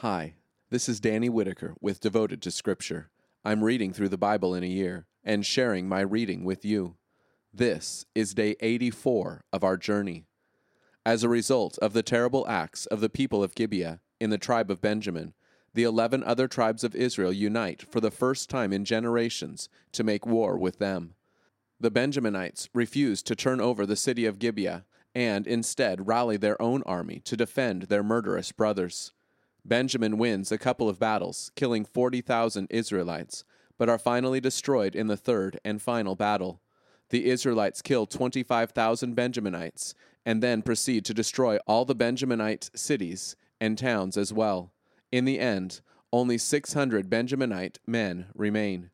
Hi, this is Danny Whitaker with Devoted to Scripture. I'm reading through the Bible in a year and sharing my reading with you. This is day 84 of our journey. As a result of the terrible acts of the people of Gibeah in the tribe of Benjamin, the eleven other tribes of Israel unite for the first time in generations to make war with them. The Benjaminites refuse to turn over the city of Gibeah and instead rally their own army to defend their murderous brothers. Benjamin wins a couple of battles, killing 40,000 Israelites, but are finally destroyed in the third and final battle. The Israelites kill 25,000 Benjaminites and then proceed to destroy all the Benjaminite cities and towns as well. In the end, only 600 Benjaminite men remain.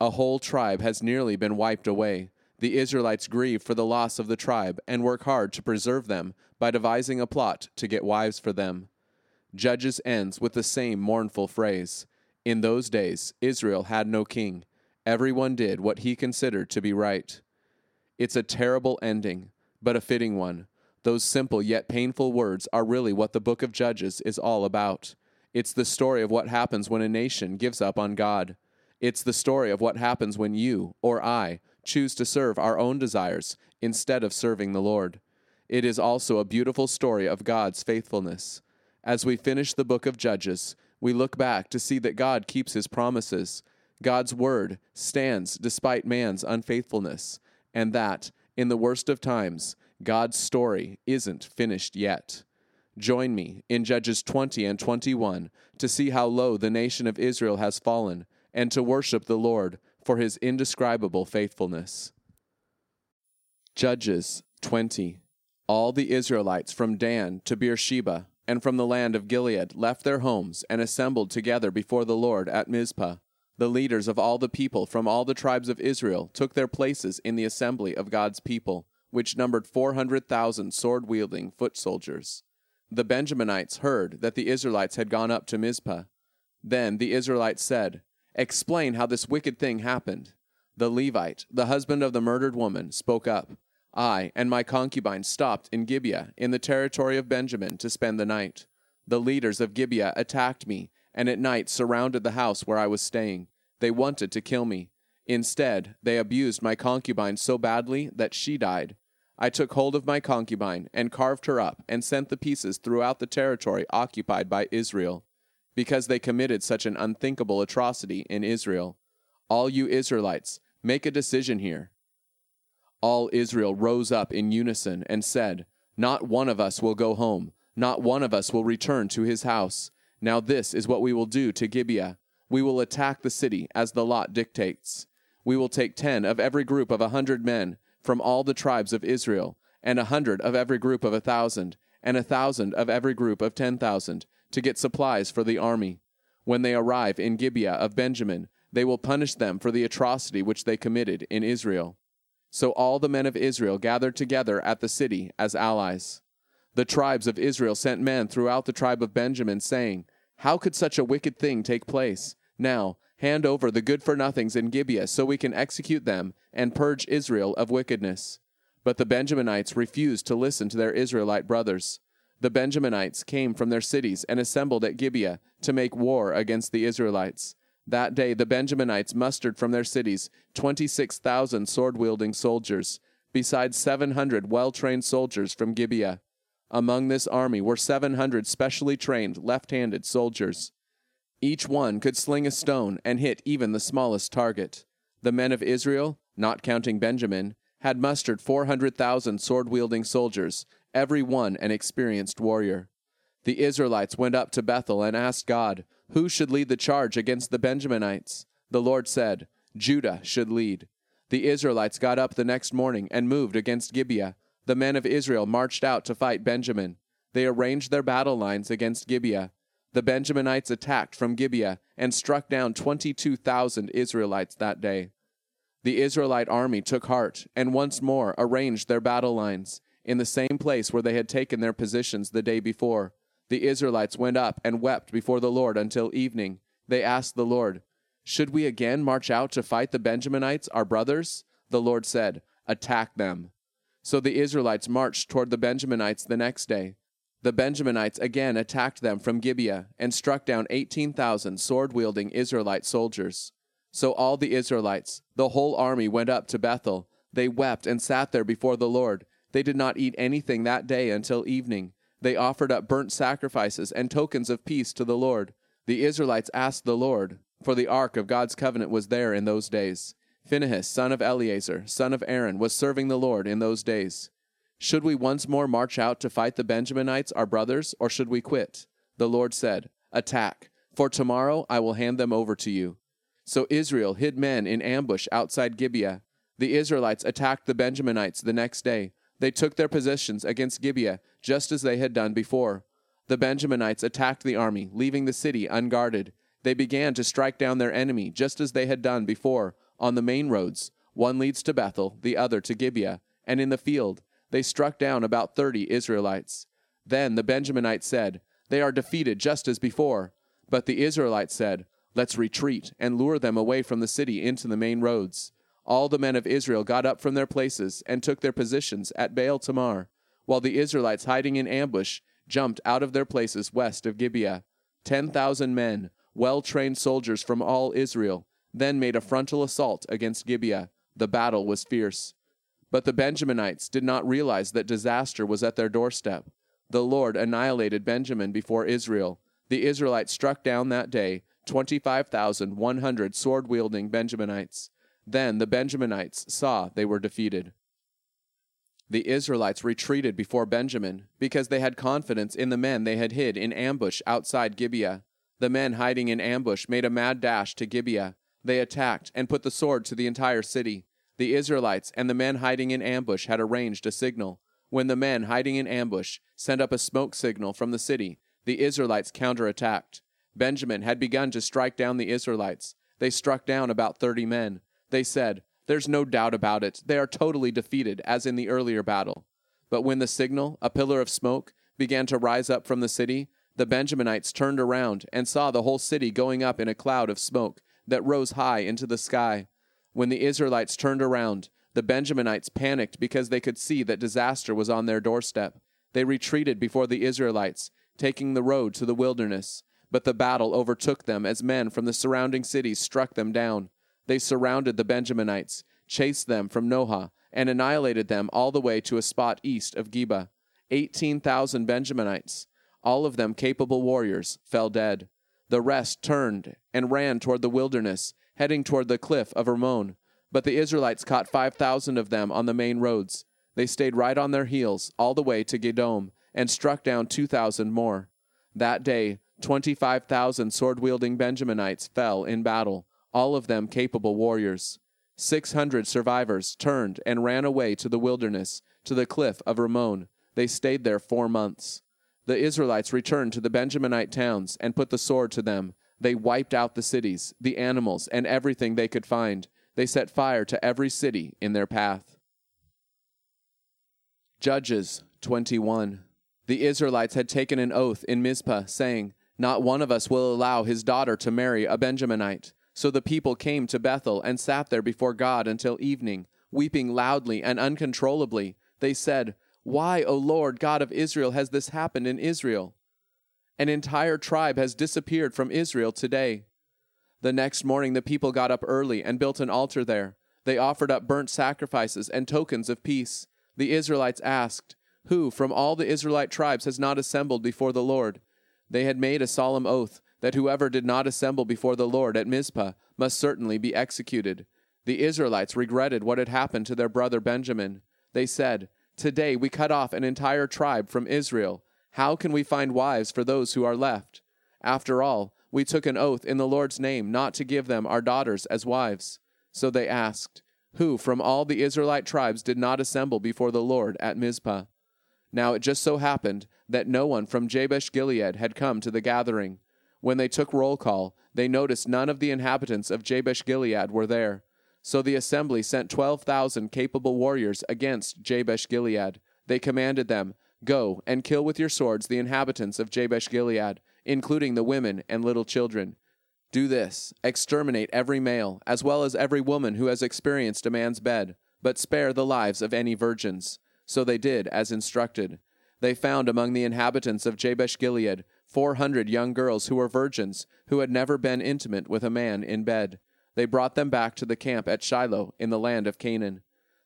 A whole tribe has nearly been wiped away. The Israelites grieve for the loss of the tribe and work hard to preserve them by devising a plot to get wives for them. Judges ends with the same mournful phrase In those days, Israel had no king. Everyone did what he considered to be right. It's a terrible ending, but a fitting one. Those simple yet painful words are really what the book of Judges is all about. It's the story of what happens when a nation gives up on God. It's the story of what happens when you, or I, choose to serve our own desires instead of serving the Lord. It is also a beautiful story of God's faithfulness. As we finish the book of Judges, we look back to see that God keeps his promises. God's word stands despite man's unfaithfulness, and that, in the worst of times, God's story isn't finished yet. Join me in Judges 20 and 21 to see how low the nation of Israel has fallen and to worship the Lord for his indescribable faithfulness. Judges 20 All the Israelites from Dan to Beersheba and from the land of Gilead left their homes and assembled together before the Lord at Mizpah. The leaders of all the people from all the tribes of Israel took their places in the assembly of God's people, which numbered 400,000 sword wielding foot soldiers. The Benjaminites heard that the Israelites had gone up to Mizpah. Then the Israelites said, Explain how this wicked thing happened. The Levite, the husband of the murdered woman, spoke up. I and my concubine stopped in Gibeah, in the territory of Benjamin, to spend the night. The leaders of Gibeah attacked me, and at night surrounded the house where I was staying. They wanted to kill me. Instead, they abused my concubine so badly that she died. I took hold of my concubine and carved her up and sent the pieces throughout the territory occupied by Israel, because they committed such an unthinkable atrocity in Israel. All you Israelites, make a decision here. All Israel rose up in unison and said, Not one of us will go home, not one of us will return to his house. Now this is what we will do to Gibeah. We will attack the city as the lot dictates. We will take ten of every group of a hundred men from all the tribes of Israel, and a hundred of every group of a thousand, and a thousand of every group of ten thousand, to get supplies for the army. When they arrive in Gibeah of Benjamin, they will punish them for the atrocity which they committed in Israel. So all the men of Israel gathered together at the city as allies. The tribes of Israel sent men throughout the tribe of Benjamin, saying, How could such a wicked thing take place? Now, hand over the good for nothings in Gibeah, so we can execute them and purge Israel of wickedness. But the Benjaminites refused to listen to their Israelite brothers. The Benjaminites came from their cities and assembled at Gibeah to make war against the Israelites. That day the Benjaminites mustered from their cities 26,000 sword wielding soldiers, besides 700 well trained soldiers from Gibeah. Among this army were 700 specially trained left handed soldiers. Each one could sling a stone and hit even the smallest target. The men of Israel, not counting Benjamin, had mustered 400,000 sword wielding soldiers, every one an experienced warrior. The Israelites went up to Bethel and asked God, Who should lead the charge against the Benjaminites? The Lord said, Judah should lead. The Israelites got up the next morning and moved against Gibeah the men of Israel marched out to fight Benjamin. They arranged their battle lines against Gibeah. The Benjaminites attacked from Gibeah and struck down 22,000 Israelites that day. The Israelite army took heart and once more arranged their battle lines in the same place where they had taken their positions the day before. The Israelites went up and wept before the Lord until evening. They asked the Lord, Should we again march out to fight the Benjaminites, our brothers? The Lord said, Attack them. So the Israelites marched toward the Benjaminites the next day. The Benjaminites again attacked them from Gibeah and struck down 18,000 sword wielding Israelite soldiers. So all the Israelites, the whole army, went up to Bethel. They wept and sat there before the Lord. They did not eat anything that day until evening. They offered up burnt sacrifices and tokens of peace to the Lord. The Israelites asked the Lord, for the ark of God's covenant was there in those days. Phinehas, son of Eleazar, son of Aaron, was serving the Lord in those days. Should we once more march out to fight the Benjaminites, our brothers, or should we quit? The Lord said, Attack, for tomorrow I will hand them over to you. So Israel hid men in ambush outside Gibeah. The Israelites attacked the Benjaminites the next day. They took their positions against Gibeah, just as they had done before. The Benjaminites attacked the army, leaving the city unguarded. They began to strike down their enemy, just as they had done before, on the main roads. One leads to Bethel, the other to Gibeah, and in the field they struck down about thirty Israelites. Then the Benjaminites said, They are defeated just as before. But the Israelites said, Let's retreat and lure them away from the city into the main roads. All the men of Israel got up from their places and took their positions at Baal Tamar, while the Israelites hiding in ambush jumped out of their places west of Gibeah. Ten thousand men, well trained soldiers from all Israel, then made a frontal assault against Gibeah. The battle was fierce. But the Benjaminites did not realize that disaster was at their doorstep. The Lord annihilated Benjamin before Israel. The Israelites struck down that day 25,100 sword wielding Benjaminites. Then the Benjaminites saw they were defeated. The Israelites retreated before Benjamin because they had confidence in the men they had hid in ambush outside Gibeah. The men hiding in ambush made a mad dash to Gibeah. They attacked and put the sword to the entire city. The Israelites and the men hiding in ambush had arranged a signal. When the men hiding in ambush sent up a smoke signal from the city, the Israelites counterattacked. Benjamin had begun to strike down the Israelites. They struck down about thirty men. They said, There's no doubt about it. They are totally defeated, as in the earlier battle. But when the signal, a pillar of smoke, began to rise up from the city, the Benjaminites turned around and saw the whole city going up in a cloud of smoke that rose high into the sky. When the Israelites turned around, the Benjaminites panicked because they could see that disaster was on their doorstep. They retreated before the Israelites, taking the road to the wilderness. But the battle overtook them as men from the surrounding cities struck them down. They surrounded the Benjaminites, chased them from Nohah, and annihilated them all the way to a spot east of Geba. Eighteen thousand Benjaminites, all of them capable warriors, fell dead. The rest turned and ran toward the wilderness heading toward the cliff of Rimmon. But the Israelites caught 5,000 of them on the main roads. They stayed right on their heels all the way to Gidom and struck down 2,000 more. That day, 25,000 sword wielding Benjaminites fell in battle, all of them capable warriors. 600 survivors turned and ran away to the wilderness, to the cliff of Rimmon. They stayed there four months. The Israelites returned to the Benjaminite towns and put the sword to them they wiped out the cities, the animals, and everything they could find. They set fire to every city in their path. Judges 21. The Israelites had taken an oath in Mizpah, saying, Not one of us will allow his daughter to marry a Benjaminite. So the people came to Bethel and sat there before God until evening, weeping loudly and uncontrollably. They said, Why, O Lord, God of Israel, has this happened in Israel? An entire tribe has disappeared from Israel today. The next morning, the people got up early and built an altar there. They offered up burnt sacrifices and tokens of peace. The Israelites asked, Who from all the Israelite tribes has not assembled before the Lord? They had made a solemn oath that whoever did not assemble before the Lord at Mizpah must certainly be executed. The Israelites regretted what had happened to their brother Benjamin. They said, Today we cut off an entire tribe from Israel how can we find wives for those who are left? After all, we took an oath in the Lord's name not to give them our daughters as wives. So they asked, Who from all the Israelite tribes did not assemble before the Lord at Mizpah? Now it just so happened that no one from Jabesh Gilead had come to the gathering. When they took roll call, they noticed none of the inhabitants of Jabesh Gilead were there. So the assembly sent twelve thousand capable warriors against Jabesh Gilead. They commanded them, Go and kill with your swords the inhabitants of Jabesh Gilead, including the women and little children. Do this exterminate every male, as well as every woman who has experienced a man's bed, but spare the lives of any virgins. So they did as instructed. they found among the inhabitants of Jabesh Gilead four hundred young girls who were virgins, who had never been intimate with a man in bed. They brought them back to the camp at Shiloh in the land of Canaan.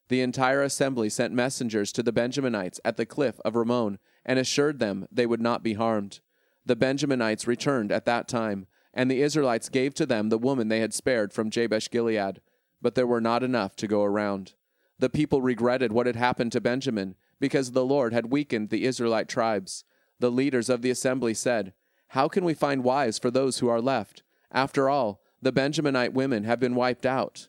The entire assembly sent messengers to the Benjaminites at the cliff of Rimmon and assured them they would not be harmed. The Benjaminites returned at that time, and the Israelites gave to them the woman they had spared from Jabesh Gilead, but there were not enough to go around. The people regretted what had happened to Benjamin because the Lord had weakened the Israelite tribes. The leaders of the assembly said, How can we find wives for those who are left? After all, the Benjaminite women have been wiped out.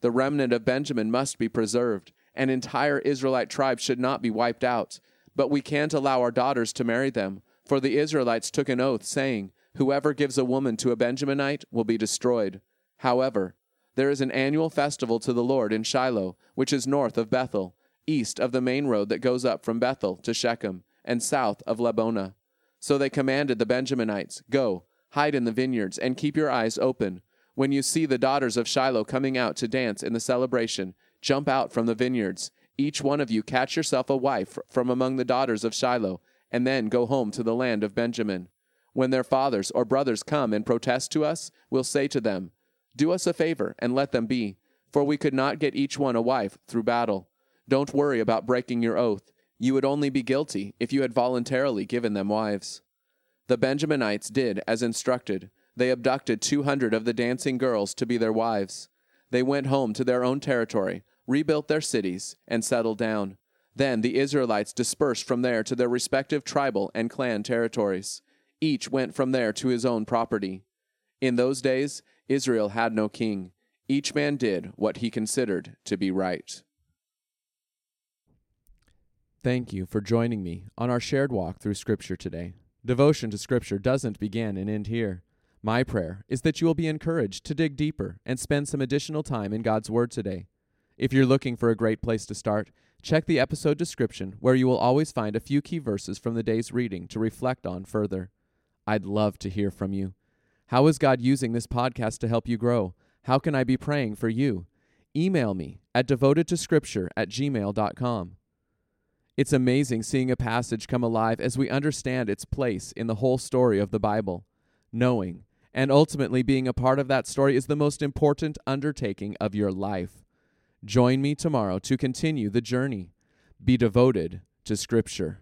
The remnant of Benjamin must be preserved. An entire Israelite tribe should not be wiped out. But we can't allow our daughters to marry them, for the Israelites took an oath, saying, Whoever gives a woman to a Benjaminite will be destroyed. However, there is an annual festival to the Lord in Shiloh, which is north of Bethel east of the main road that goes up from Bethel to Shechem, and south of Lebonah. So they commanded the Benjaminites, Go, hide in the vineyards, and keep your eyes open. When you see the daughters of Shiloh coming out to dance in the celebration, jump out from the vineyards. Each one of you catch yourself a wife from among the daughters of Shiloh, and then go home to the land of Benjamin. When their fathers or brothers come and protest to us, we'll say to them, Do us a favor and let them be, for we could not get each one a wife through battle. Don't worry about breaking your oath. You would only be guilty if you had voluntarily given them wives. The Benjaminites did as instructed. They abducted 200 of the dancing girls to be their wives. They went home to their own territory, rebuilt their cities, and settled down. Then the Israelites dispersed from there to their respective tribal and clan territories. Each went from there to his own property. In those days, Israel had no king. Each man did what he considered to be right. Thank you for joining me on our shared walk through Scripture today. Devotion to Scripture doesn't begin and end here. My prayer is that you will be encouraged to dig deeper and spend some additional time in God's Word today. If you're looking for a great place to start, check the episode description where you will always find a few key verses from the day's reading to reflect on further. I'd love to hear from you. How is God using this podcast to help you grow? How can I be praying for you? Email me at devotedtoscripture at gmail.com. It's amazing seeing a passage come alive as we understand its place in the whole story of the Bible. Knowing and ultimately being a part of that story is the most important undertaking of your life. Join me tomorrow to continue the journey. Be devoted to Scripture.